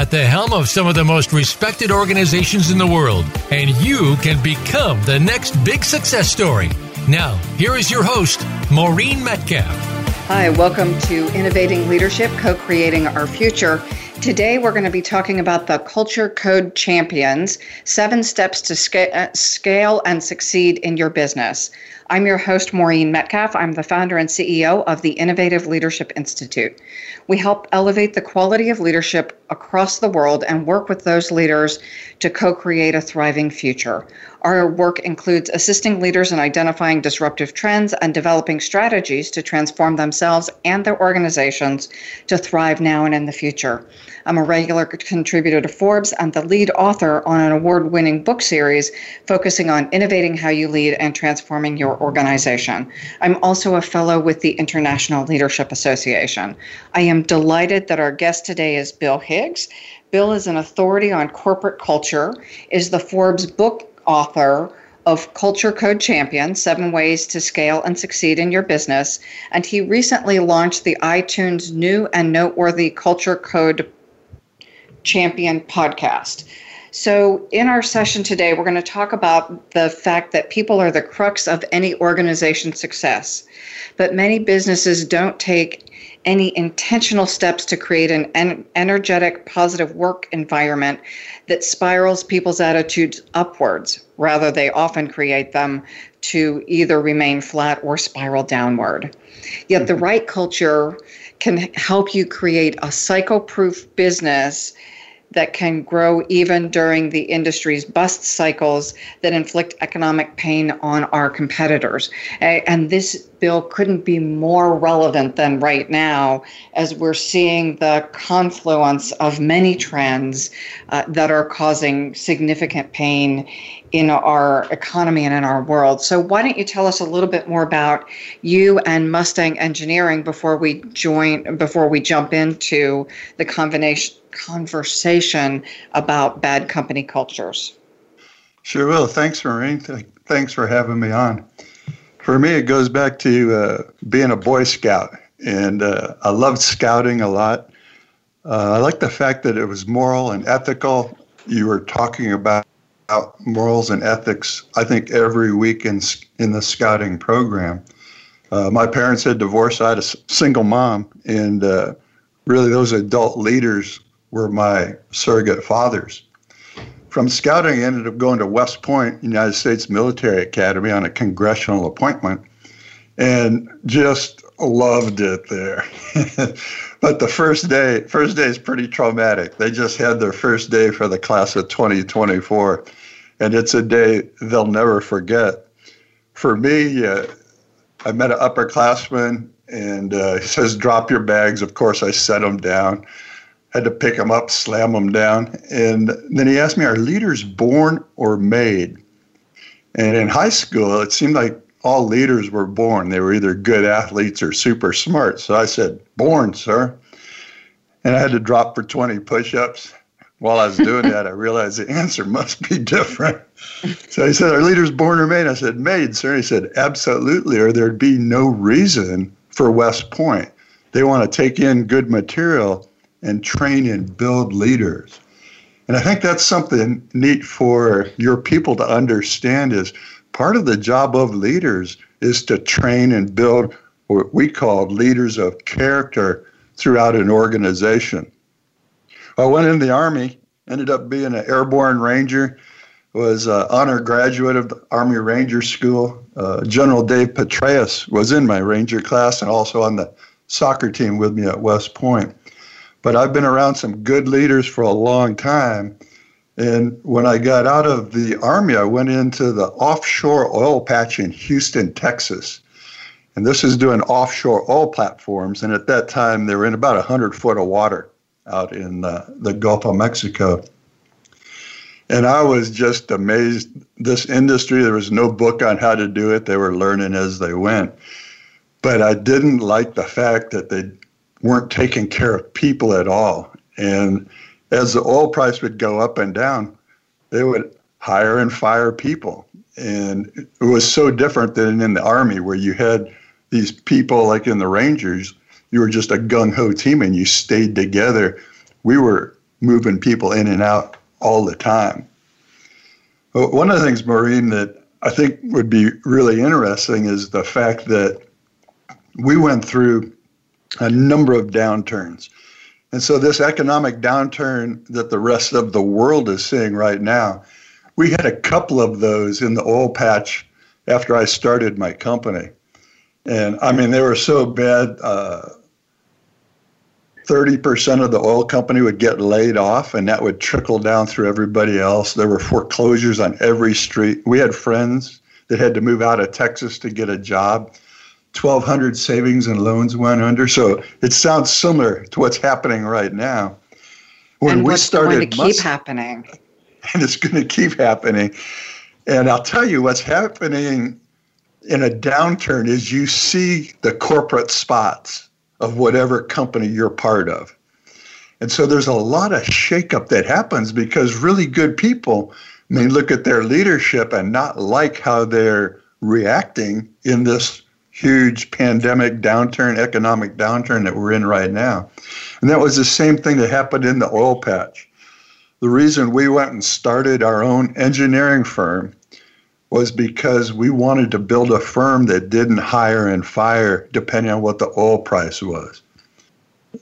at the helm of some of the most respected organizations in the world, and you can become the next big success story. Now, here is your host, Maureen Metcalf. Hi, welcome to Innovating Leadership, co creating our future. Today, we're going to be talking about the Culture Code Champions seven steps to sca- uh, scale and succeed in your business. I'm your host, Maureen Metcalf. I'm the founder and CEO of the Innovative Leadership Institute. We help elevate the quality of leadership across the world and work with those leaders to co create a thriving future. Our work includes assisting leaders in identifying disruptive trends and developing strategies to transform themselves and their organizations to thrive now and in the future. I'm a regular contributor to Forbes and the lead author on an award winning book series focusing on innovating how you lead and transforming your organization. I'm also a fellow with the International Leadership Association. I am delighted that our guest today is Bill Bill is an authority on corporate culture, is the Forbes book author of Culture Code Champion Seven Ways to Scale and Succeed in Your Business. And he recently launched the iTunes New and Noteworthy Culture Code Champion podcast. So, in our session today, we're going to talk about the fact that people are the crux of any organization's success. But many businesses don't take any intentional steps to create an en- energetic, positive work environment that spirals people's attitudes upwards. Rather, they often create them to either remain flat or spiral downward. Yet, the mm-hmm. right culture can help you create a cycle proof business that can grow even during the industry's bust cycles that inflict economic pain on our competitors. And this bill couldn't be more relevant than right now as we're seeing the confluence of many trends uh, that are causing significant pain in our economy and in our world. So why don't you tell us a little bit more about you and Mustang Engineering before we join before we jump into the combination conversation about bad company cultures. Sure will. Thanks, Maureen. Thanks for having me on. For me, it goes back to uh, being a Boy Scout, and uh, I loved scouting a lot. Uh, I like the fact that it was moral and ethical. You were talking about morals and ethics, I think, every week in, in the scouting program. Uh, my parents had divorced. I had a single mom, and uh, really those adult leaders were my surrogate fathers. From scouting, I ended up going to West Point, United States Military Academy, on a congressional appointment, and just loved it there. but the first day, first day is pretty traumatic. They just had their first day for the class of 2024, and it's a day they'll never forget. For me, uh, I met an upperclassman, and uh, he says, "Drop your bags." Of course, I set them down had to pick them up, slam them down. And then he asked me, Are leaders born or made? And in high school, it seemed like all leaders were born. They were either good athletes or super smart. So I said, Born, sir. And I had to drop for 20 push ups. While I was doing that, I realized the answer must be different. So he said, Are leaders born or made? I said, Made, sir. And He said, Absolutely, or there'd be no reason for West Point. They want to take in good material and train and build leaders. And I think that's something neat for your people to understand is part of the job of leaders is to train and build what we call leaders of character throughout an organization. I went in the Army, ended up being an airborne ranger, was an honor graduate of the Army Ranger School. Uh, General Dave Petraeus was in my ranger class and also on the soccer team with me at West Point. But I've been around some good leaders for a long time. And when I got out of the Army, I went into the offshore oil patch in Houston, Texas. And this is doing offshore oil platforms. And at that time, they were in about 100 foot of water out in the, the Gulf of Mexico. And I was just amazed. This industry, there was no book on how to do it. They were learning as they went. But I didn't like the fact that they weren't taking care of people at all. And as the oil price would go up and down, they would hire and fire people. And it was so different than in the Army, where you had these people like in the Rangers, you were just a gung ho team and you stayed together. We were moving people in and out all the time. But one of the things, Maureen, that I think would be really interesting is the fact that we went through a number of downturns. And so, this economic downturn that the rest of the world is seeing right now, we had a couple of those in the oil patch after I started my company. And I mean, they were so bad. Uh, 30% of the oil company would get laid off, and that would trickle down through everybody else. There were foreclosures on every street. We had friends that had to move out of Texas to get a job. 1,200 savings and loans went under. So it sounds similar to what's happening right now. When and we started, going to keep Must- happening. And it's going to keep happening. And I'll tell you what's happening in a downturn is you see the corporate spots of whatever company you're part of. And so there's a lot of shakeup that happens because really good people may look at their leadership and not like how they're reacting in this huge pandemic downturn, economic downturn that we're in right now. And that was the same thing that happened in the oil patch. The reason we went and started our own engineering firm was because we wanted to build a firm that didn't hire and fire depending on what the oil price was.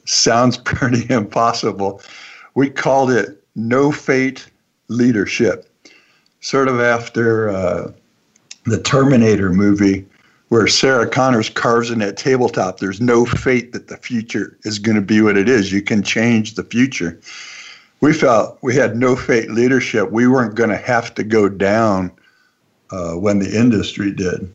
Sounds pretty impossible. We called it no fate leadership, sort of after uh, the Terminator movie where Sarah Connors carves in that tabletop, there's no fate that the future is going to be what it is. You can change the future. We felt we had no fate leadership. We weren't going to have to go down uh, when the industry did.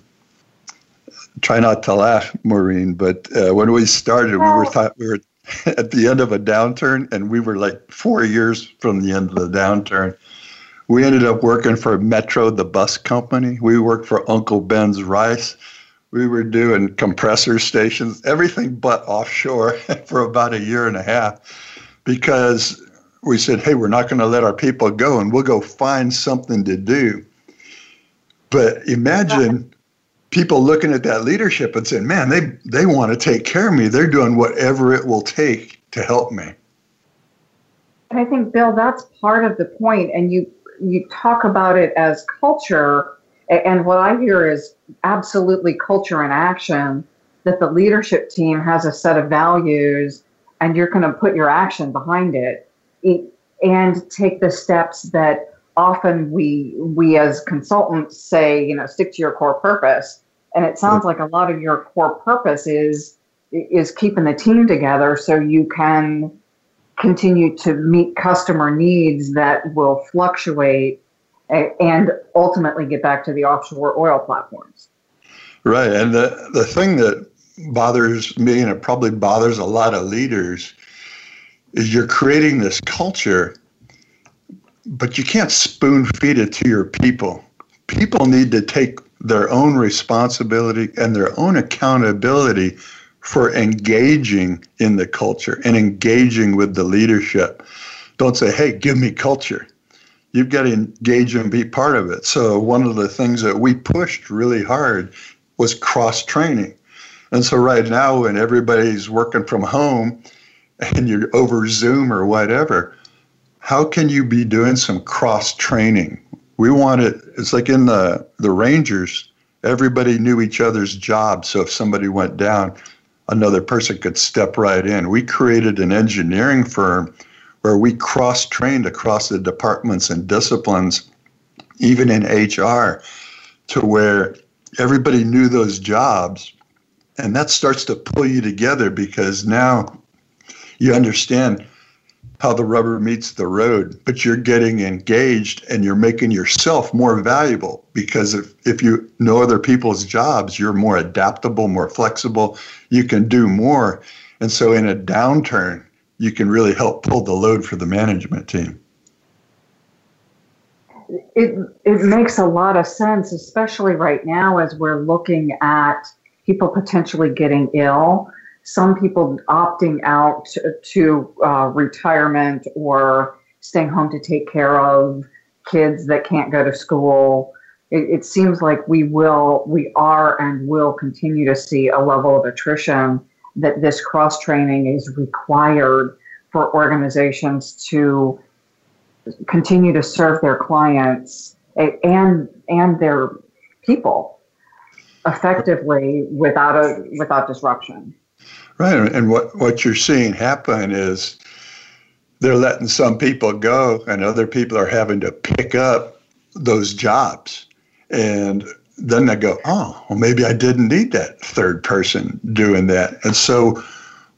Try not to laugh, Maureen, but uh, when we started, we were thought we were at the end of a downturn, and we were like four years from the end of the downturn. We ended up working for Metro, the bus company. We worked for Uncle Ben's Rice we were doing compressor stations, everything but offshore for about a year and a half because we said, hey, we're not going to let our people go and we'll go find something to do. But imagine people looking at that leadership and saying, man, they, they want to take care of me. They're doing whatever it will take to help me. I think, Bill, that's part of the point. And you, you talk about it as culture and what I hear is absolutely culture in action that the leadership team has a set of values and you're going to put your action behind it. And take the steps that often we we as consultants say you know stick to your core purpose. And it sounds like a lot of your core purpose is is keeping the team together so you can continue to meet customer needs that will fluctuate and ultimately get back to the offshore oil platforms. Right. And the, the thing that bothers me, and it probably bothers a lot of leaders, is you're creating this culture, but you can't spoon feed it to your people. People need to take their own responsibility and their own accountability for engaging in the culture and engaging with the leadership. Don't say, hey, give me culture you've got to engage and be part of it. So one of the things that we pushed really hard was cross training. And so right now when everybody's working from home and you're over Zoom or whatever, how can you be doing some cross training? We want it it's like in the the Rangers, everybody knew each other's jobs. So if somebody went down, another person could step right in. We created an engineering firm where we cross trained across the departments and disciplines, even in HR, to where everybody knew those jobs. And that starts to pull you together because now you understand how the rubber meets the road, but you're getting engaged and you're making yourself more valuable because if, if you know other people's jobs, you're more adaptable, more flexible, you can do more. And so in a downturn, you can really help pull the load for the management team. it it makes a lot of sense, especially right now as we're looking at people potentially getting ill. Some people opting out to, uh, retirement or staying home to take care of kids that can't go to school. It, it seems like we will, we are, and will continue to see a level of attrition that this cross training is required for organizations to continue to serve their clients and and their people effectively without a without disruption. Right, and what what you're seeing happen is they're letting some people go, and other people are having to pick up those jobs, and then I go, oh, well, maybe I didn't need that third person doing that, and so.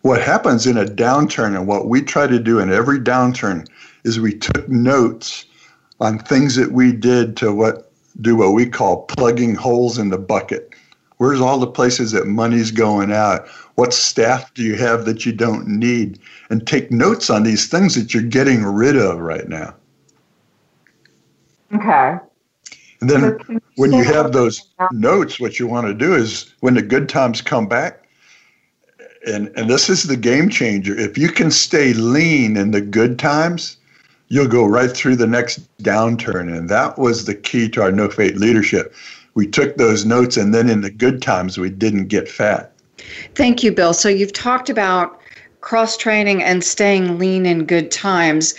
What happens in a downturn, and what we try to do in every downturn, is we took notes on things that we did to what do what we call plugging holes in the bucket. Where's all the places that money's going out? What staff do you have that you don't need? And take notes on these things that you're getting rid of right now. Okay. And then so when you have those notes, what you want to do is when the good times come back, and, and this is the game changer. If you can stay lean in the good times, you'll go right through the next downturn. And that was the key to our no fate leadership. We took those notes, and then in the good times, we didn't get fat. Thank you, Bill. So you've talked about cross training and staying lean in good times.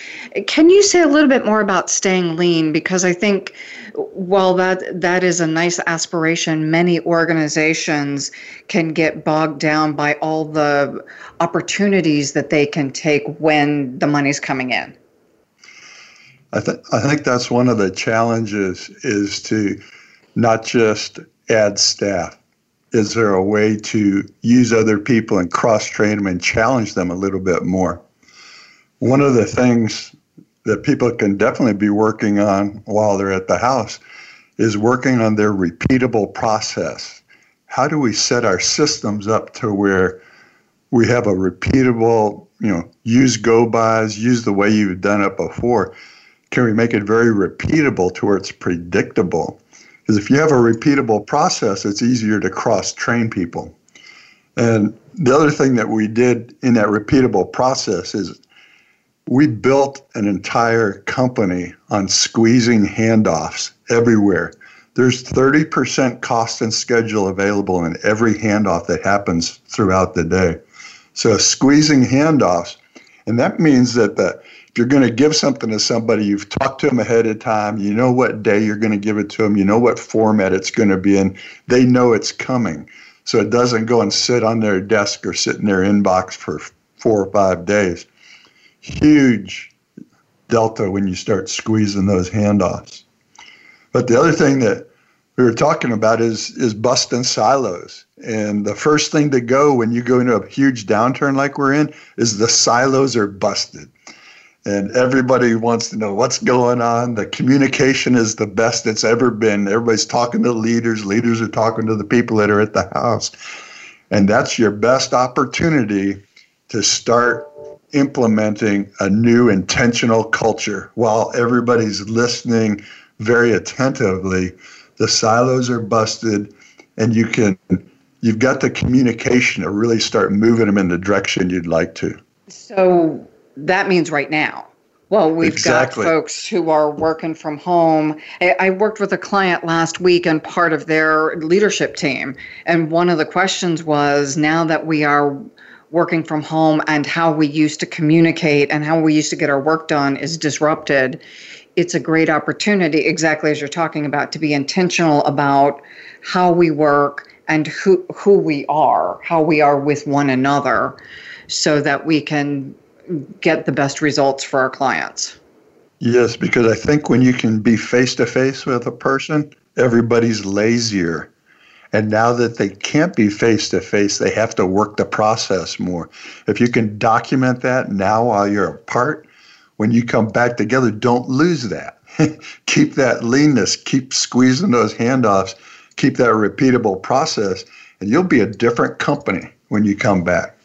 Can you say a little bit more about staying lean? Because I think while that that is a nice aspiration, many organizations can get bogged down by all the opportunities that they can take when the money's coming in. I, th- I think that's one of the challenges is to not just add staff. Is there a way to use other people and cross train them and challenge them a little bit more? One of the things that people can definitely be working on while they're at the house is working on their repeatable process. How do we set our systems up to where we have a repeatable, you know, use go bys, use the way you've done it before? can we make it very repeatable to where it's predictable? Because if you have a repeatable process, it's easier to cross train people. And the other thing that we did in that repeatable process is we built an entire company on squeezing handoffs everywhere. There's 30% cost and schedule available in every handoff that happens throughout the day. So squeezing handoffs, and that means that the you're going to give something to somebody, you've talked to them ahead of time, you know what day you're going to give it to them, you know what format it's going to be in, they know it's coming. So it doesn't go and sit on their desk or sit in their inbox for four or five days. Huge delta when you start squeezing those handoffs. But the other thing that we were talking about is is busting silos. And the first thing to go when you go into a huge downturn like we're in is the silos are busted and everybody wants to know what's going on. The communication is the best it's ever been. Everybody's talking to leaders, leaders are talking to the people that are at the house. And that's your best opportunity to start implementing a new intentional culture while everybody's listening very attentively. The silos are busted, and you can you've got the communication to really start moving them in the direction you'd like to. So that means right now. Well, we've exactly. got folks who are working from home. I worked with a client last week and part of their leadership team. And one of the questions was now that we are working from home and how we used to communicate and how we used to get our work done is disrupted, it's a great opportunity, exactly as you're talking about, to be intentional about how we work and who, who we are, how we are with one another, so that we can get the best results for our clients. Yes, because I think when you can be face to face with a person, everybody's lazier. And now that they can't be face to face, they have to work the process more. If you can document that now while you're apart, when you come back together, don't lose that. keep that leanness, keep squeezing those handoffs, keep that repeatable process, and you'll be a different company when you come back.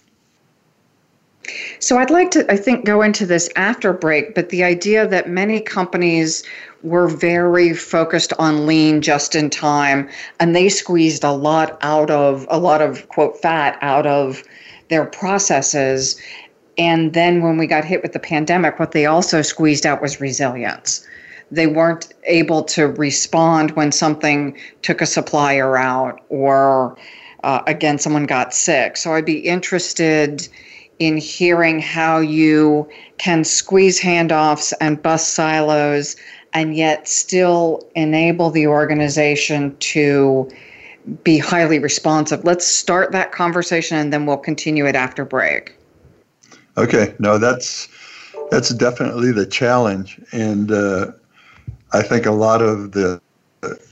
So I'd like to, I think, go into this after break, but the idea that many companies were very focused on lean just in time and they squeezed a lot out of, a lot of quote fat out of their processes. And then when we got hit with the pandemic, what they also squeezed out was resilience. They weren't able to respond when something took a supplier out or, uh, again, someone got sick. So I'd be interested in hearing how you can squeeze handoffs and bust silos and yet still enable the organization to be highly responsive. Let's start that conversation and then we'll continue it after break. Okay, no, that's that's definitely the challenge, and uh, I think a lot of the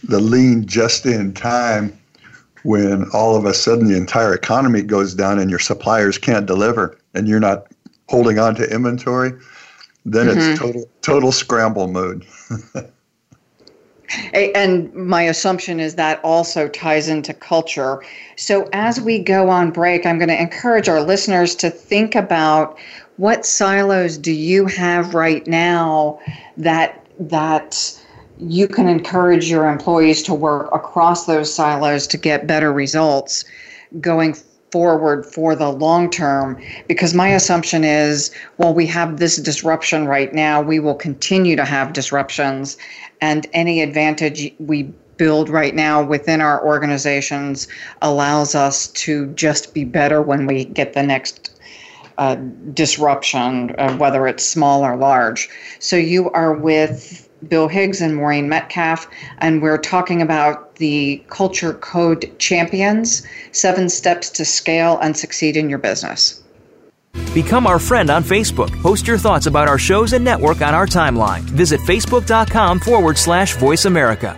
the lean just in time when all of a sudden the entire economy goes down and your suppliers can't deliver and you're not holding on to inventory, then mm-hmm. it's total total scramble mode. and my assumption is that also ties into culture. So as we go on break, I'm going to encourage our listeners to think about what silos do you have right now that that you can encourage your employees to work across those silos to get better results going forward for the long term because my assumption is well we have this disruption right now we will continue to have disruptions and any advantage we build right now within our organizations allows us to just be better when we get the next uh, disruption, uh, whether it's small or large. So you are with Bill Higgs and Maureen Metcalf, and we're talking about the Culture Code Champions Seven Steps to Scale and Succeed in Your Business. Become our friend on Facebook. Post your thoughts about our shows and network on our timeline. Visit facebook.com forward slash voice America.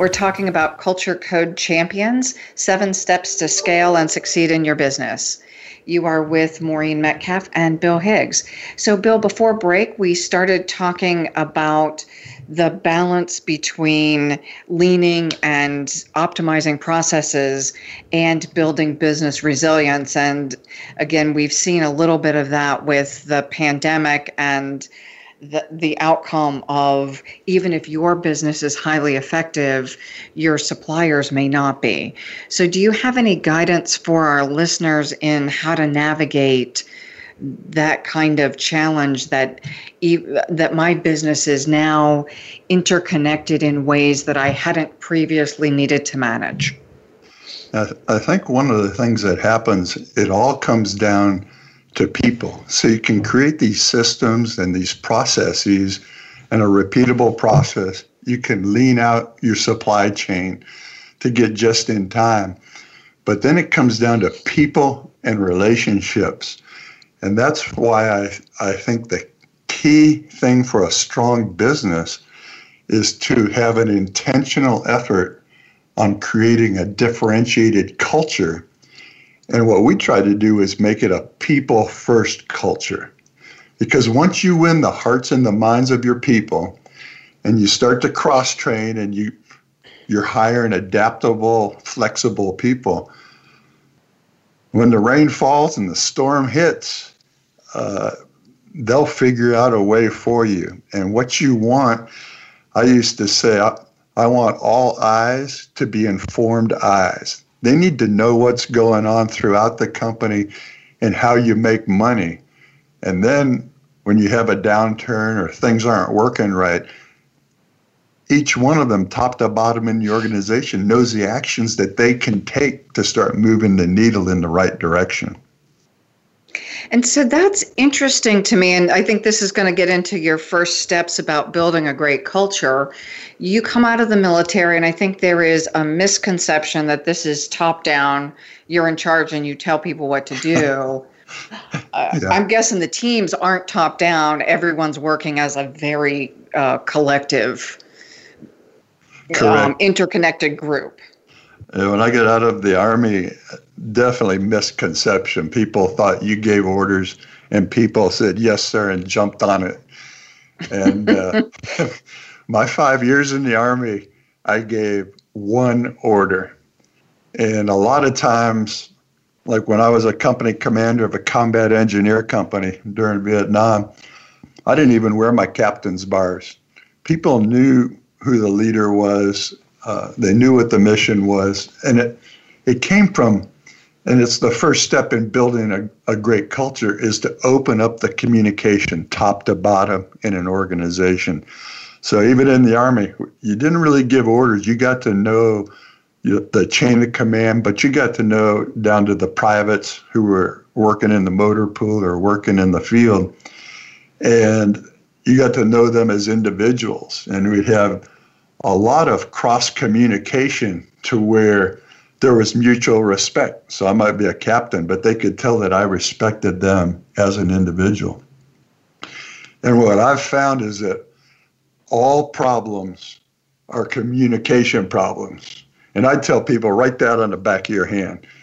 We're talking about Culture Code Champions Seven Steps to Scale and Succeed in Your Business. You are with Maureen Metcalf and Bill Higgs. So, Bill, before break, we started talking about the balance between leaning and optimizing processes and building business resilience. And again, we've seen a little bit of that with the pandemic and the, the outcome of even if your business is highly effective, your suppliers may not be. So, do you have any guidance for our listeners in how to navigate that kind of challenge that that my business is now interconnected in ways that I hadn't previously needed to manage. I think one of the things that happens, it all comes down to people. So you can create these systems and these processes and a repeatable process. You can lean out your supply chain to get just in time. But then it comes down to people and relationships. And that's why I, I think the key thing for a strong business is to have an intentional effort on creating a differentiated culture. And what we try to do is make it a people first culture. Because once you win the hearts and the minds of your people and you start to cross train and you you're hiring adaptable, flexible people, when the rain falls and the storm hits, uh, they'll figure out a way for you. And what you want, I used to say, I, I want all eyes to be informed eyes. They need to know what's going on throughout the company and how you make money. And then when you have a downturn or things aren't working right, each one of them, top to bottom in the organization, knows the actions that they can take to start moving the needle in the right direction. And so that's interesting to me. And I think this is going to get into your first steps about building a great culture. You come out of the military, and I think there is a misconception that this is top down, you're in charge, and you tell people what to do. Uh, yeah. I'm guessing the teams aren't top down, everyone's working as a very uh, collective, um, interconnected group. When I got out of the Army, definitely misconception. People thought you gave orders, and people said yes, sir, and jumped on it. And uh, my five years in the army, I gave one order, and a lot of times, like when I was a company commander of a combat engineer company during Vietnam, I didn't even wear my captain's bars. People knew who the leader was. Uh, they knew what the mission was, and it it came from and it's the first step in building a, a great culture is to open up the communication top to bottom in an organization. So even in the army you didn't really give orders. You got to know the chain of command but you got to know down to the privates who were working in the motor pool or working in the field. And you got to know them as individuals. And we'd have a lot of cross communication to where there was mutual respect. So I might be a captain, but they could tell that I respected them as an individual. And what I've found is that all problems are communication problems. And I tell people, write that on the back of your hand.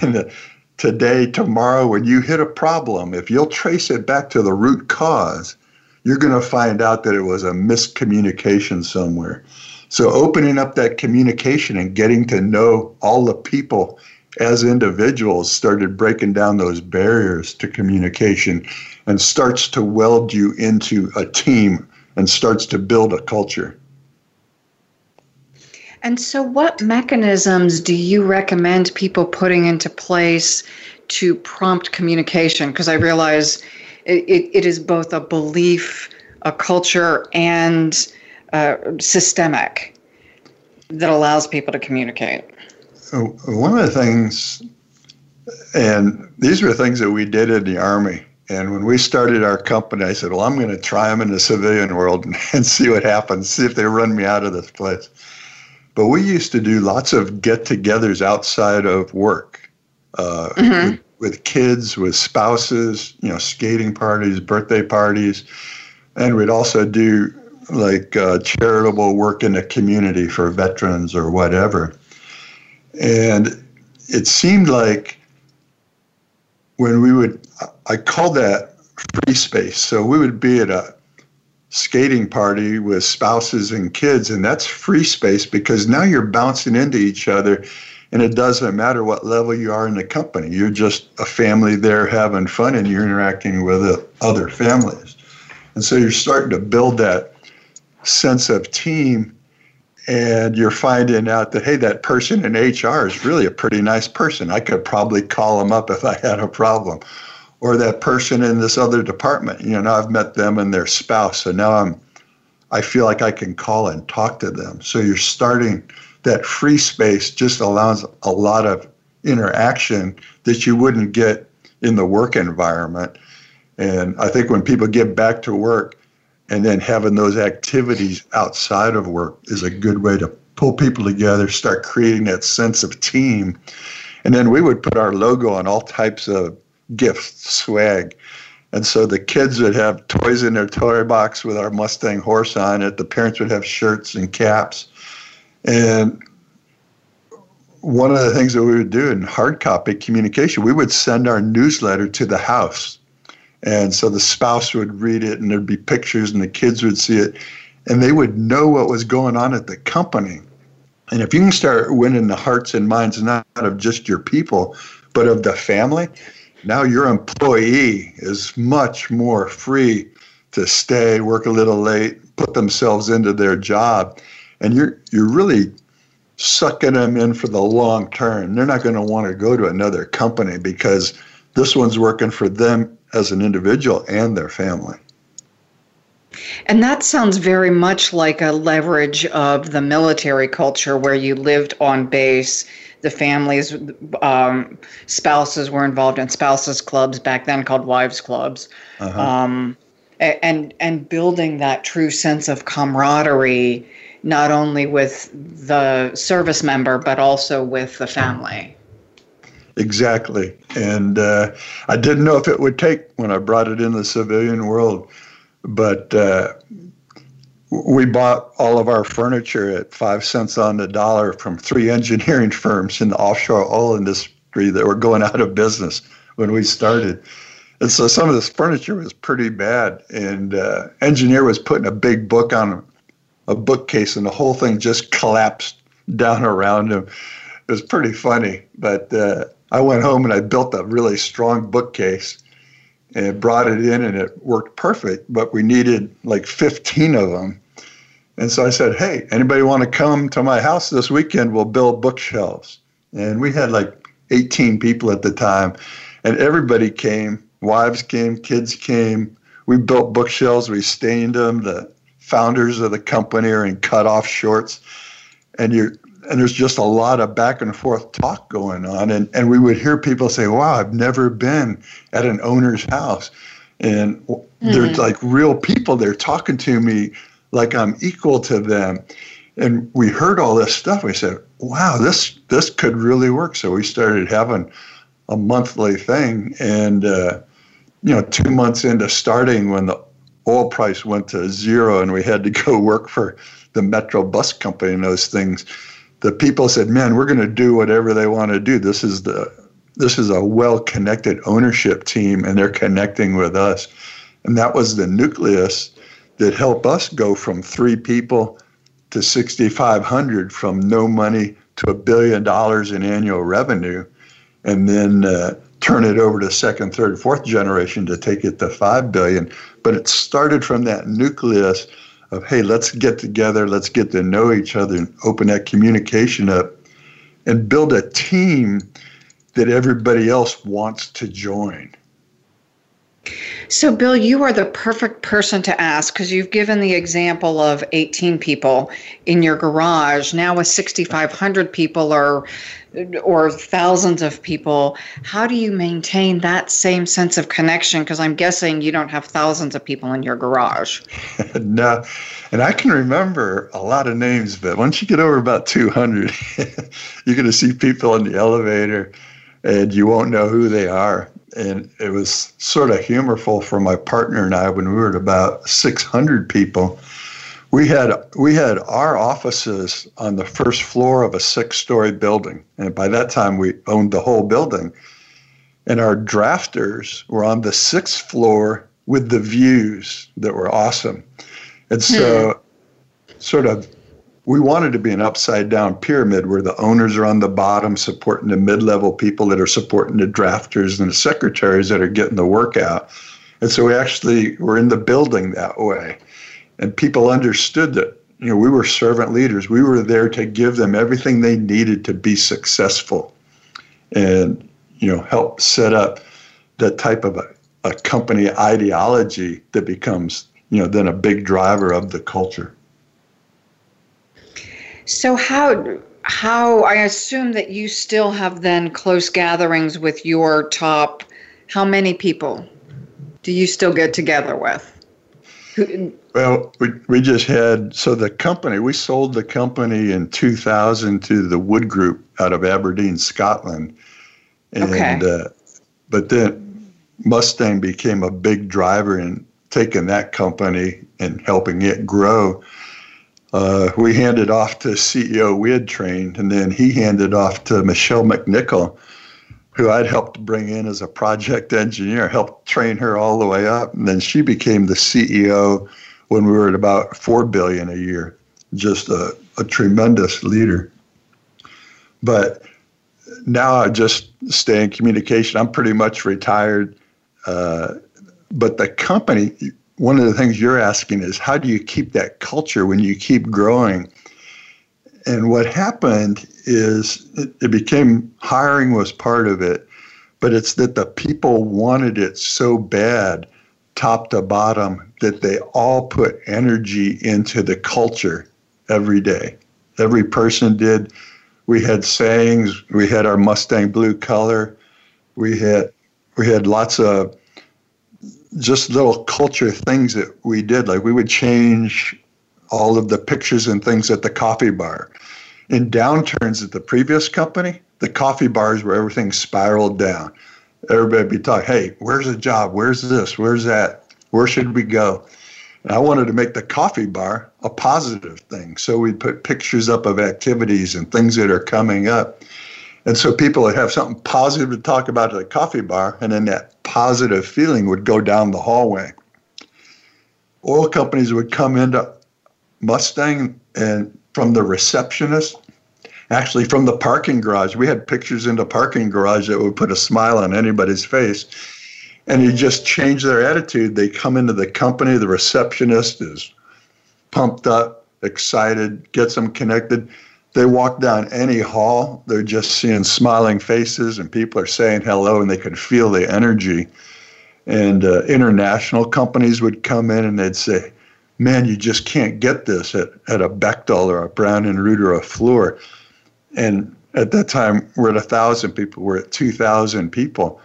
And today, tomorrow, when you hit a problem, if you'll trace it back to the root cause, you're going to find out that it was a miscommunication somewhere. So opening up that communication and getting to know all the people as individuals started breaking down those barriers to communication and starts to weld you into a team and starts to build a culture. And so, what mechanisms do you recommend people putting into place to prompt communication? Because I realize it, it, it is both a belief, a culture, and uh, systemic that allows people to communicate? One of the things, and these were things that we did in the Army. And when we started our company, I said, Well, I'm going to try them in the civilian world and, and see what happens, see if they run me out of this place. But we used to do lots of get togethers outside of work uh, mm-hmm. With, kids, with spouses, you know, skating parties, birthday parties. And we'd also do like uh, charitable work in the community for veterans or whatever. And it seemed like when we would, I called that free space. So we would be at a skating party with spouses and kids, and that's free space because now you're bouncing into each other. And it doesn't matter what level you are in the company. You're just a family there having fun and you're interacting with other families. And so you're starting to build that sense of team and you're finding out that hey that person in hr is really a pretty nice person i could probably call them up if i had a problem or that person in this other department. You know, I've met them and their spouse, so now I'm I feel like I can call and talk to them. So you're starting that free space just allows a lot of interaction that you wouldn't get in the work environment. And I think when people get back to work and then having those activities outside of work is a good way to pull people together, start creating that sense of team. And then we would put our logo on all types of gifts, swag. And so the kids would have toys in their toy box with our Mustang horse on it. The parents would have shirts and caps. And one of the things that we would do in hard copy communication, we would send our newsletter to the house. And so the spouse would read it and there'd be pictures and the kids would see it and they would know what was going on at the company. And if you can start winning the hearts and minds not of just your people, but of the family, now your employee is much more free to stay, work a little late, put themselves into their job. And you're you're really sucking them in for the long term. They're not going to want to go to another company because this one's working for them as an individual and their family. And that sounds very much like a leverage of the military culture where you lived on base. The families, um, spouses were involved in spouses clubs back then called wives clubs. Uh-huh. Um, and and building that true sense of camaraderie not only with the service member but also with the family. Exactly, and uh, I didn't know if it would take when I brought it in the civilian world, but uh, we bought all of our furniture at five cents on the dollar from three engineering firms in the offshore oil industry that were going out of business when we started. And so some of this furniture was pretty bad. And uh, engineer was putting a big book on a bookcase, and the whole thing just collapsed down around him. It was pretty funny. But uh, I went home and I built a really strong bookcase and brought it in, and it worked perfect. But we needed like 15 of them. And so I said, Hey, anybody want to come to my house this weekend? We'll build bookshelves. And we had like 18 people at the time, and everybody came. Wives came, kids came. We built bookshelves, we stained them. The founders of the company are in cutoff shorts. And you're and there's just a lot of back and forth talk going on. And, and we would hear people say, Wow, I've never been at an owner's house. And mm-hmm. they're like real people. They're talking to me like I'm equal to them. And we heard all this stuff. We said, Wow, this this could really work. So we started having a monthly thing. And uh, you know, two months into starting when the oil price went to zero and we had to go work for the Metro Bus Company and those things, the people said, "Man, we're going to do whatever they want to do. This is the this is a well-connected ownership team, and they're connecting with us." And that was the nucleus that helped us go from three people to 6,500, from no money to a billion dollars in annual revenue, and then uh, turn it over to second, third, fourth generation to take it to five billion. But it started from that nucleus of hey, let's get together, let's get to know each other, and open that communication up, and build a team that everybody else wants to join. So, Bill, you are the perfect person to ask because you've given the example of 18 people in your garage. Now, with 6,500 people or or thousands of people, how do you maintain that same sense of connection? Because I'm guessing you don't have thousands of people in your garage. no, and I can remember a lot of names, but once you get over about 200, you're going to see people in the elevator, and you won't know who they are and it was sort of humorful for my partner and I when we were at about 600 people. We had we had our offices on the first floor of a six-story building, and by that time we owned the whole building. And our drafters were on the sixth floor with the views that were awesome. And so, hmm. sort of we wanted to be an upside down pyramid where the owners are on the bottom supporting the mid level people that are supporting the drafters and the secretaries that are getting the work out. And so we actually were in the building that way. And people understood that, you know, we were servant leaders. We were there to give them everything they needed to be successful and, you know, help set up that type of a, a company ideology that becomes, you know, then a big driver of the culture. So how how I assume that you still have then close gatherings with your top how many people do you still get together with? Well, we, we just had so the company we sold the company in 2000 to the Wood Group out of Aberdeen, Scotland, and okay. uh, but then Mustang became a big driver in taking that company and helping it grow. Uh, we handed off to CEO we had trained, and then he handed off to Michelle McNichol, who I'd helped bring in as a project engineer, helped train her all the way up, and then she became the CEO when we were at about four billion a year. Just a, a tremendous leader. But now I just stay in communication. I'm pretty much retired. Uh, but the company, one of the things you're asking is how do you keep that culture when you keep growing? And what happened is it, it became hiring was part of it, but it's that the people wanted it so bad, top to bottom, that they all put energy into the culture every day. Every person did. We had sayings. We had our Mustang blue color. We had we had lots of just little culture things that we did. Like we would change all of the pictures and things at the coffee bar. In downturns at the previous company, the coffee bars where everything spiraled down. Everybody be talking, hey, where's the job? Where's this? Where's that? Where should we go? And I wanted to make the coffee bar a positive thing. So we put pictures up of activities and things that are coming up. And so people would have something positive to talk about at the coffee bar, and then that positive feeling would go down the hallway. Oil companies would come into Mustang and from the receptionist, actually from the parking garage. We had pictures in the parking garage that would put a smile on anybody's face and you just change their attitude. They come into the company, the receptionist is pumped up, excited, gets them connected. They walk down any hall, they're just seeing smiling faces and people are saying hello and they can feel the energy. And uh, international companies would come in and they'd say, Man, you just can't get this at, at a Bechtel or a Brown and Root or a Fluor. And at that time, we're at a thousand people, we're at 2,000 people.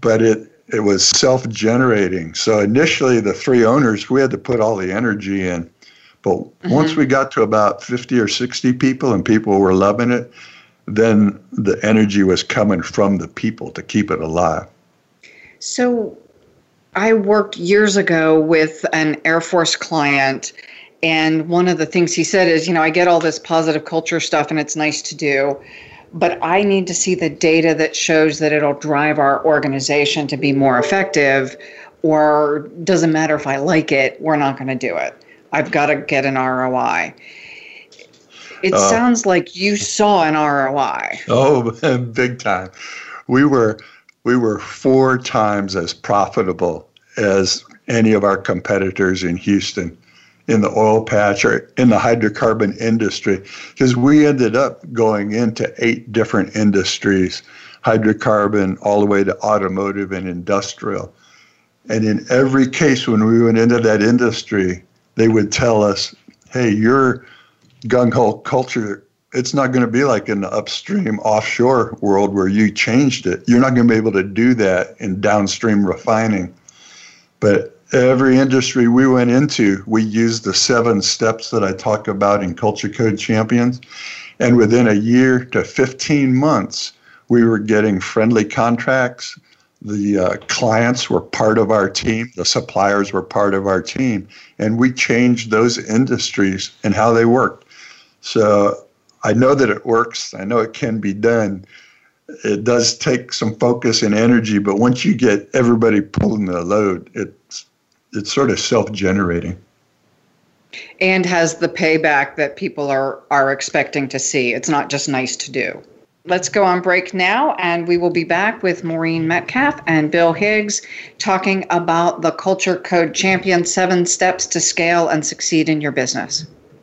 But it, it was self generating. So initially, the three owners, we had to put all the energy in. But mm-hmm. once we got to about 50 or 60 people and people were loving it, then the energy was coming from the people to keep it alive. So I worked years ago with an Air Force client. And one of the things he said is, you know, I get all this positive culture stuff and it's nice to do but I need to see the data that shows that it'll drive our organization to be more effective, or doesn't matter if I like it, we're not going to do it. I've got to get an ROI. It uh, sounds like you saw an ROI. Oh, big time. We were we were four times as profitable as any of our competitors in Houston in the oil patch or in the hydrocarbon industry because we ended up going into eight different industries hydrocarbon all the way to automotive and industrial. And in every case when we went into that industry they would tell us hey your gung-ho culture it's not going to be like in the upstream offshore world where you changed it you're not going to be able to do that in downstream refining but every industry we went into, we used the seven steps that I talk about in Culture Code Champions. And within a year to 15 months, we were getting friendly contracts. The uh, clients were part of our team, the suppliers were part of our team, and we changed those industries and how they worked. So I know that it works, I know it can be done. It does take some focus and energy, but once you get everybody pulling the load, it's it's sort of self-generating. And has the payback that people are are expecting to see. It's not just nice to do. Let's go on break now and we will be back with maureen metcalf and bill higgs talking about the culture code champion seven steps to scale and succeed in your business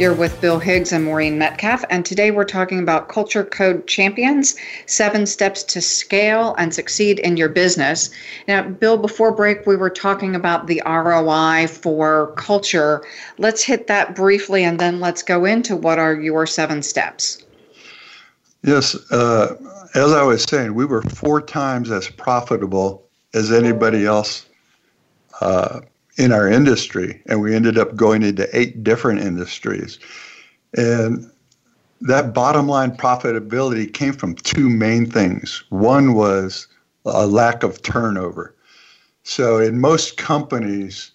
You're with Bill Higgs and Maureen Metcalf, and today we're talking about Culture Code Champions Seven Steps to Scale and Succeed in Your Business. Now, Bill, before break, we were talking about the ROI for culture. Let's hit that briefly and then let's go into what are your seven steps. Yes, uh, as I was saying, we were four times as profitable as anybody else uh, in our industry, and we ended up going into eight different industries. And that bottom line profitability came from two main things. One was a lack of turnover. So, in most companies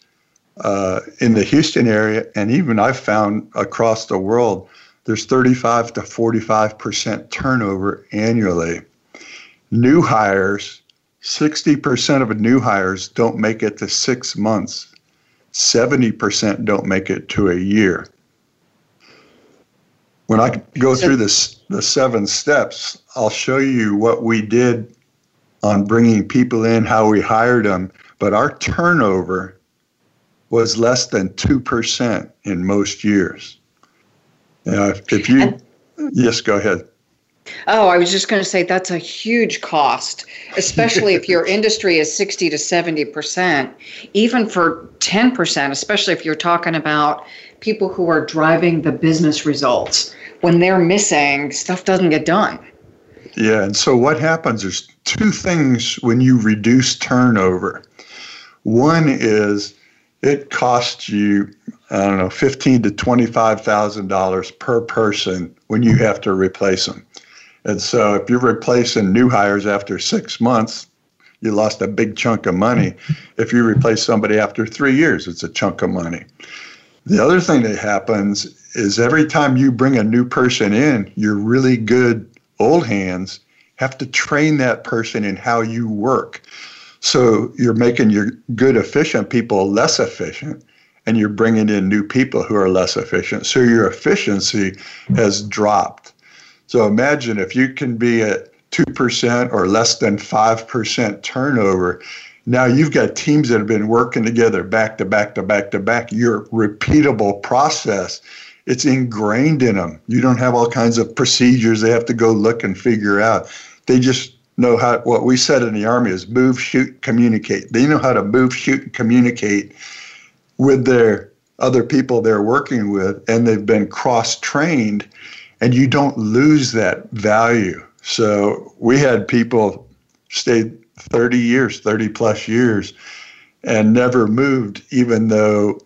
uh, in the Houston area, and even I've found across the world, there's 35 to 45% turnover annually. New hires 60% of new hires don't make it to six months. 70% don't make it to a year. When I go through this, the seven steps, I'll show you what we did on bringing people in, how we hired them, but our turnover was less than 2% in most years. Now, if, you, yes, go ahead. Oh, I was just going to say that's a huge cost, especially if your industry is 60 to 70%. Even for 10%, especially if you're talking about people who are driving the business results. When they're missing, stuff doesn't get done. Yeah, and so what happens is two things when you reduce turnover. One is it costs you I don't know, fifteen to twenty-five thousand dollars per person when you have to replace them. And so if you're replacing new hires after six months, you lost a big chunk of money. If you replace somebody after three years, it's a chunk of money. The other thing that happens is every time you bring a new person in, your really good old hands have to train that person in how you work. So you're making your good, efficient people less efficient, and you're bringing in new people who are less efficient. So your efficiency has dropped. So imagine if you can be at 2% or less than 5% turnover. Now you've got teams that have been working together back to back to back to back. Your repeatable process, it's ingrained in them. You don't have all kinds of procedures they have to go look and figure out. They just know how, what we said in the Army is move, shoot, communicate. They know how to move, shoot, and communicate with their other people they're working with, and they've been cross trained and you don't lose that value. So we had people stay 30 years, 30 plus years, and never moved, even though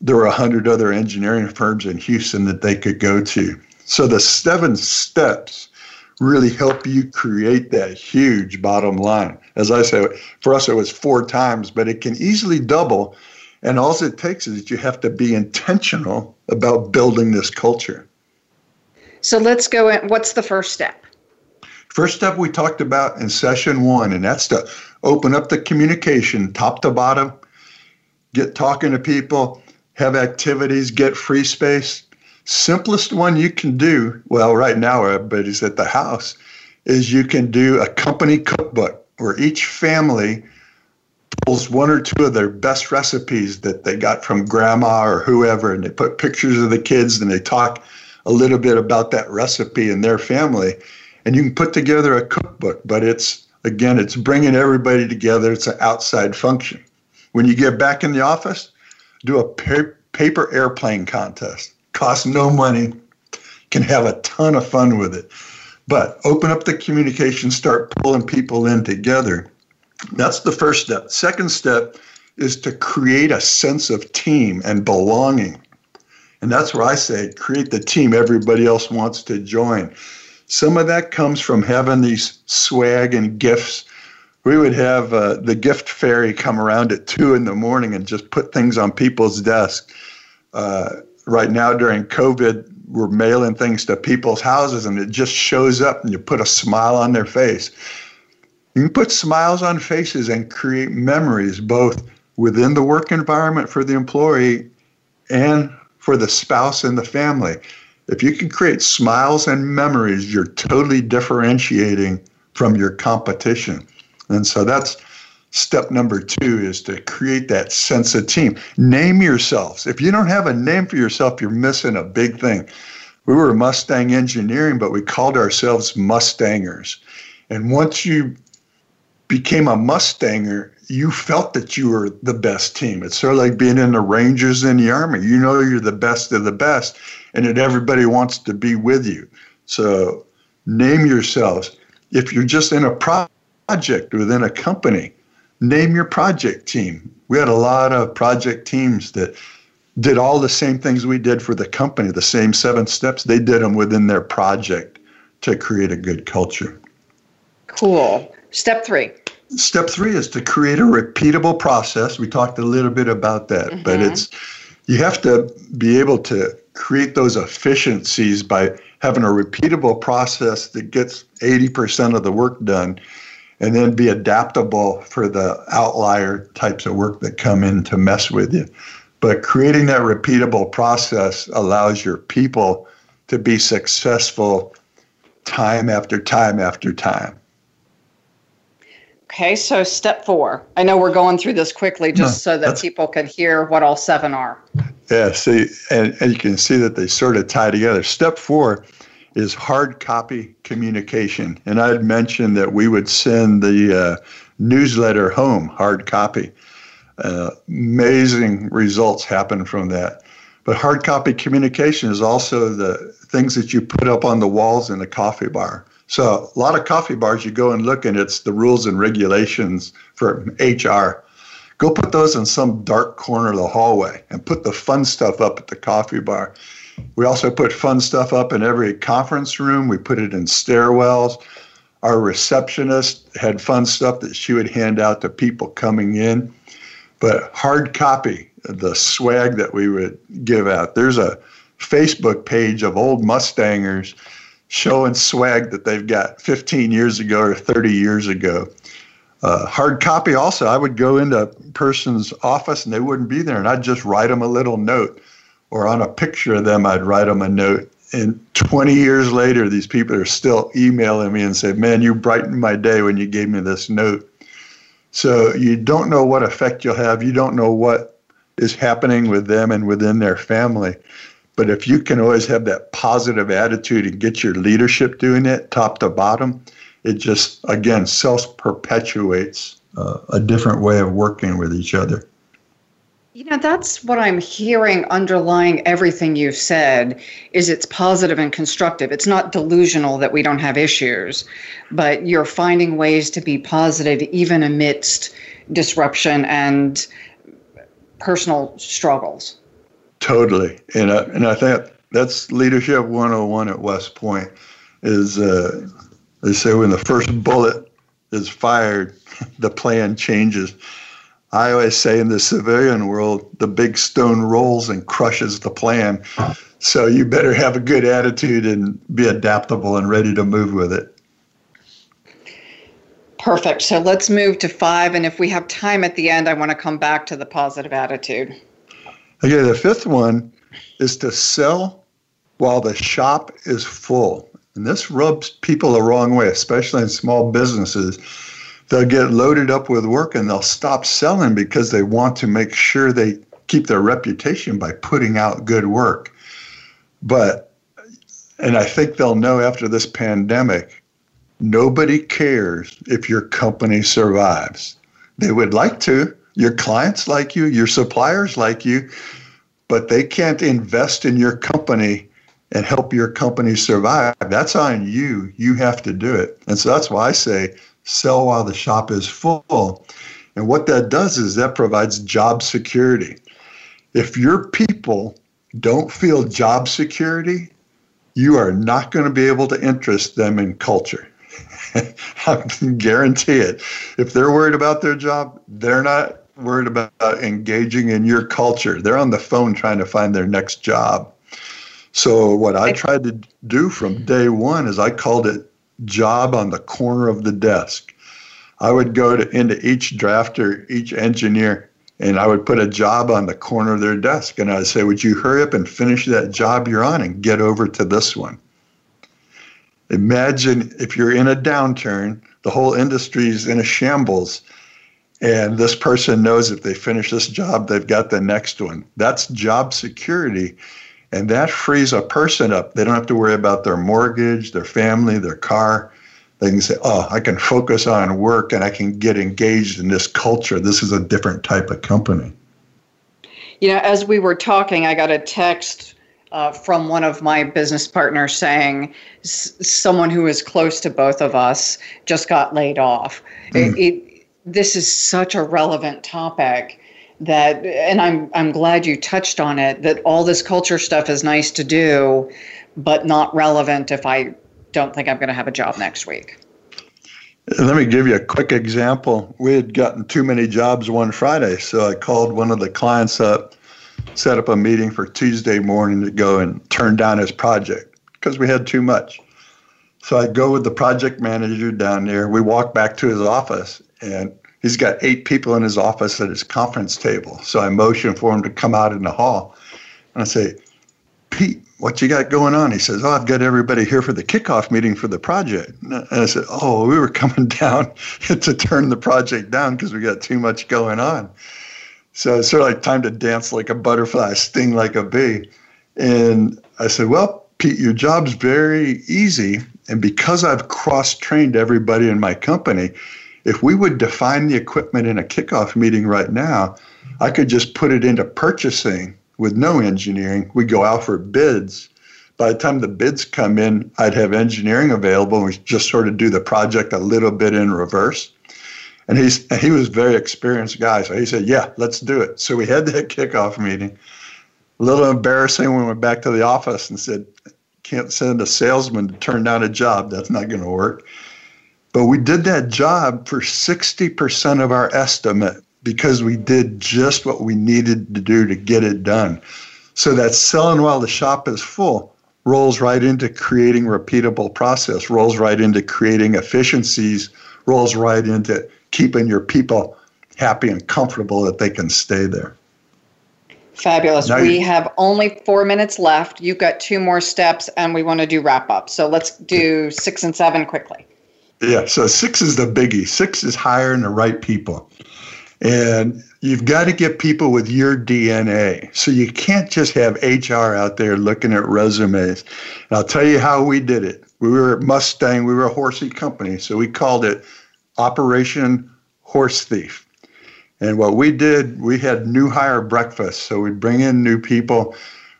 there were 100 other engineering firms in Houston that they could go to. So the seven steps really help you create that huge bottom line. As I say, for us, it was four times, but it can easily double. And all it takes is that you have to be intentional about building this culture. So let's go in. What's the first step? First step we talked about in session one, and that's to open up the communication top to bottom, get talking to people, have activities, get free space. Simplest one you can do, well, right now everybody's at the house, is you can do a company cookbook where each family pulls one or two of their best recipes that they got from grandma or whoever, and they put pictures of the kids and they talk a little bit about that recipe and their family. And you can put together a cookbook, but it's, again, it's bringing everybody together. It's an outside function. When you get back in the office, do a paper airplane contest. Costs no money, can have a ton of fun with it. But open up the communication, start pulling people in together. That's the first step. Second step is to create a sense of team and belonging. And that's where I say create the team everybody else wants to join. Some of that comes from having these swag and gifts. We would have uh, the gift fairy come around at two in the morning and just put things on people's desks. Uh, right now during COVID, we're mailing things to people's houses and it just shows up and you put a smile on their face. You can put smiles on faces and create memories both within the work environment for the employee and for the spouse and the family. If you can create smiles and memories, you're totally differentiating from your competition. And so that's step number two is to create that sense of team. Name yourselves. If you don't have a name for yourself, you're missing a big thing. We were Mustang Engineering, but we called ourselves Mustangers. And once you became a Mustanger, you felt that you were the best team. It's sort of like being in the Rangers in the Army. You know you're the best of the best, and that everybody wants to be with you. So name yourselves. If you're just in a project within a company, name your project team. We had a lot of project teams that did all the same things we did for the company, the same seven steps. They did them within their project to create a good culture. Cool. Step three. Step three is to create a repeatable process. We talked a little bit about that, mm-hmm. but it's you have to be able to create those efficiencies by having a repeatable process that gets 80% of the work done and then be adaptable for the outlier types of work that come in to mess with you. But creating that repeatable process allows your people to be successful time after time after time. Okay, so step four. I know we're going through this quickly just no, so that people can hear what all seven are. Yeah, see, and, and you can see that they sort of tie together. Step four is hard copy communication. And I had mentioned that we would send the uh, newsletter home, hard copy. Uh, amazing results happen from that. But hard copy communication is also the things that you put up on the walls in a coffee bar. So a lot of coffee bars you go and look and it's the rules and regulations for HR. Go put those in some dark corner of the hallway and put the fun stuff up at the coffee bar. We also put fun stuff up in every conference room. We put it in stairwells. Our receptionist had fun stuff that she would hand out to people coming in. But hard copy, the swag that we would give out. There's a Facebook page of old Mustangers showing swag that they've got 15 years ago or 30 years ago. Uh, hard copy also, I would go into a person's office and they wouldn't be there, and I'd just write them a little note or on a picture of them, I'd write them a note. And 20 years later, these people are still emailing me and say, Man, you brightened my day when you gave me this note. So you don't know what effect you'll have. You don't know what is happening with them and within their family. But if you can always have that positive attitude and get your leadership doing it top to bottom, it just, again, self perpetuates uh, a different way of working with each other. You know, that's what I'm hearing underlying everything you've said is it's positive and constructive. It's not delusional that we don't have issues, but you're finding ways to be positive even amidst disruption and personal struggles. Totally. And I, and I think that's leadership 101 at West Point is uh, they say when the first bullet is fired, the plan changes. I always say in the civilian world, the big stone rolls and crushes the plan. So you better have a good attitude and be adaptable and ready to move with it. Perfect. So let's move to five. And if we have time at the end, I want to come back to the positive attitude. Okay, the fifth one is to sell while the shop is full. And this rubs people the wrong way, especially in small businesses they'll get loaded up with work and they'll stop selling because they want to make sure they keep their reputation by putting out good work. But, and I think they'll know after this pandemic, nobody cares if your company survives. They would like to. Your clients like you, your suppliers like you, but they can't invest in your company and help your company survive. That's on you. You have to do it. And so that's why I say sell while the shop is full. And what that does is that provides job security. If your people don't feel job security, you are not going to be able to interest them in culture. I can guarantee it. If they're worried about their job, they're not worried about engaging in your culture. They're on the phone trying to find their next job. So, what I tried to do from day one is I called it job on the corner of the desk. I would go to, into each drafter, each engineer, and I would put a job on the corner of their desk. And I'd say, Would you hurry up and finish that job you're on and get over to this one? Imagine if you're in a downturn, the whole industry is in a shambles, and this person knows if they finish this job, they've got the next one. That's job security. And that frees a person up. They don't have to worry about their mortgage, their family, their car. They can say, oh, I can focus on work and I can get engaged in this culture. This is a different type of company. You know, as we were talking, I got a text uh, from one of my business partners saying s- someone who is close to both of us just got laid off. Mm. It, it, this is such a relevant topic that and I'm I'm glad you touched on it that all this culture stuff is nice to do but not relevant if I don't think I'm going to have a job next week. Let me give you a quick example. We had gotten too many jobs one Friday, so I called one of the clients up, set up a meeting for Tuesday morning to go and turn down his project because we had too much. So I go with the project manager down there. We walk back to his office, and he's got eight people in his office at his conference table. So I motion for him to come out in the hall. And I say, Pete, what you got going on? He says, Oh, I've got everybody here for the kickoff meeting for the project. And I said, Oh, we were coming down to turn the project down because we got too much going on. So it's sort of like time to dance like a butterfly, sting like a bee. And I said, Well, Pete, your job's very easy. And because I've cross trained everybody in my company, if we would define the equipment in a kickoff meeting right now, I could just put it into purchasing with no engineering. We go out for bids. By the time the bids come in, I'd have engineering available. And we just sort of do the project a little bit in reverse. And he's and he was a very experienced guy, so he said, "Yeah, let's do it." So we had that kickoff meeting. A little embarrassing when we went back to the office and said, "Can't send a salesman to turn down a job. That's not going to work." But we did that job for 60% of our estimate because we did just what we needed to do to get it done. So that selling while the shop is full rolls right into creating repeatable process, rolls right into creating efficiencies, rolls right into keeping your people happy and comfortable that they can stay there. Fabulous. We have only four minutes left. You've got two more steps, and we want to do wrap up. So let's do six and seven quickly. Yeah, so six is the biggie. Six is hiring the right people. And you've got to get people with your DNA. So you can't just have HR out there looking at resumes. And I'll tell you how we did it. We were at Mustang, we were a horsey company, so we called it Operation Horse Thief. And what we did, we had new hire breakfast. So we'd bring in new people.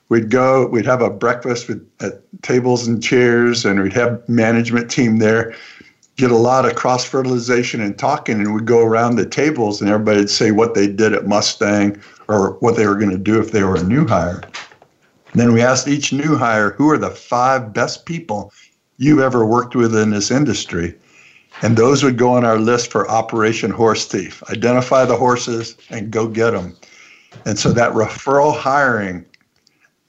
We'd go, we'd have a breakfast with at tables and chairs, and we'd have management team there. Get a lot of cross fertilization and talking, and we'd go around the tables, and everybody'd say what they did at Mustang or what they were going to do if they were a new hire. And then we asked each new hire, who are the five best people you've ever worked with in this industry? And those would go on our list for Operation Horse Thief. Identify the horses and go get them. And so that referral hiring,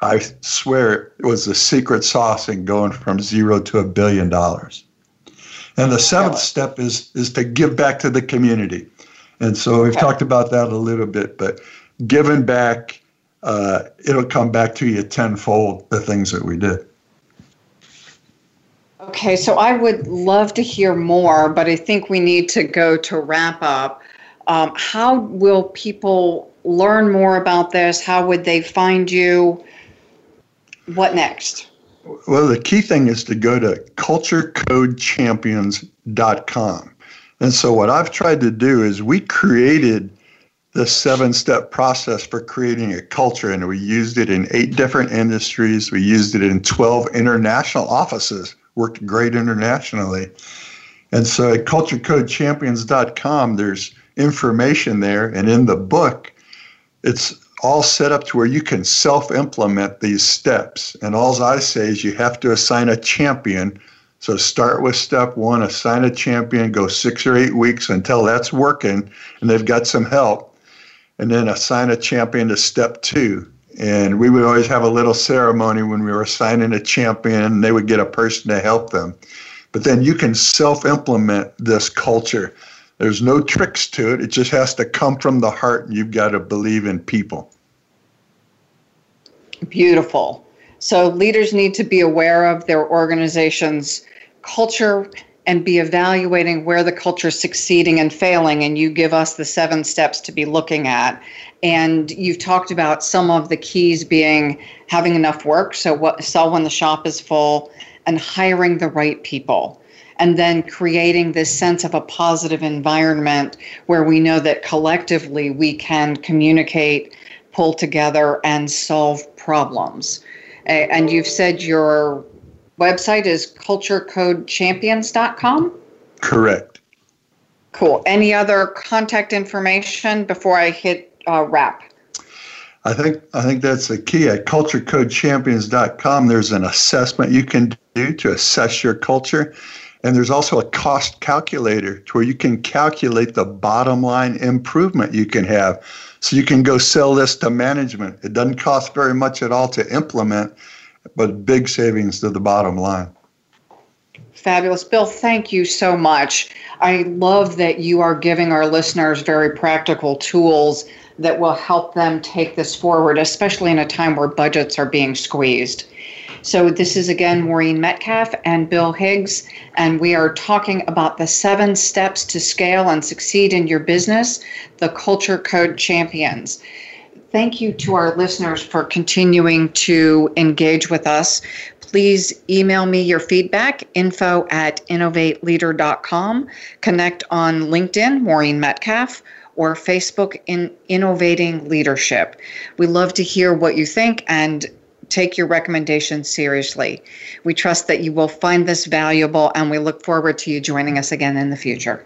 I swear, it was the secret sauce in going from zero to a billion dollars. And the seventh step is is to give back to the community. And so we've okay. talked about that a little bit, but giving back, uh, it'll come back to you tenfold the things that we did. Okay, so I would love to hear more, but I think we need to go to wrap up. Um, how will people learn more about this? How would they find you? What next? Well, the key thing is to go to culturecodechampions.com. And so, what I've tried to do is we created the seven step process for creating a culture, and we used it in eight different industries. We used it in 12 international offices worked great internationally. And so at culturecodechampions.com, there's information there. And in the book, it's all set up to where you can self implement these steps. And all I say is you have to assign a champion. So start with step one, assign a champion, go six or eight weeks until that's working and they've got some help. And then assign a champion to step two. And we would always have a little ceremony when we were assigning a champion, and they would get a person to help them. But then you can self implement this culture. There's no tricks to it. It just has to come from the heart, and you've got to believe in people. Beautiful. So, leaders need to be aware of their organization's culture and be evaluating where the culture is succeeding and failing. And you give us the seven steps to be looking at. And you've talked about some of the keys being having enough work, so what, sell when the shop is full, and hiring the right people. And then creating this sense of a positive environment where we know that collectively we can communicate, pull together, and solve problems. And you've said your website is culturecodechampions.com? Correct. Cool. Any other contact information before I hit uh, wrap? I think I think that's the key. At culturecodechampions.com, there's an assessment you can do to assess your culture. And there's also a cost calculator to where you can calculate the bottom line improvement you can have. So you can go sell this to management. It doesn't cost very much at all to implement, but big savings to the bottom line. Fabulous. Bill, thank you so much. I love that you are giving our listeners very practical tools that will help them take this forward, especially in a time where budgets are being squeezed. So, this is again Maureen Metcalf and Bill Higgs, and we are talking about the seven steps to scale and succeed in your business, the Culture Code Champions. Thank you to our listeners for continuing to engage with us. Please email me your feedback, info at innovateleader.com. Connect on LinkedIn, Maureen Metcalf, or Facebook in Innovating Leadership. We love to hear what you think and take your recommendations seriously. We trust that you will find this valuable and we look forward to you joining us again in the future.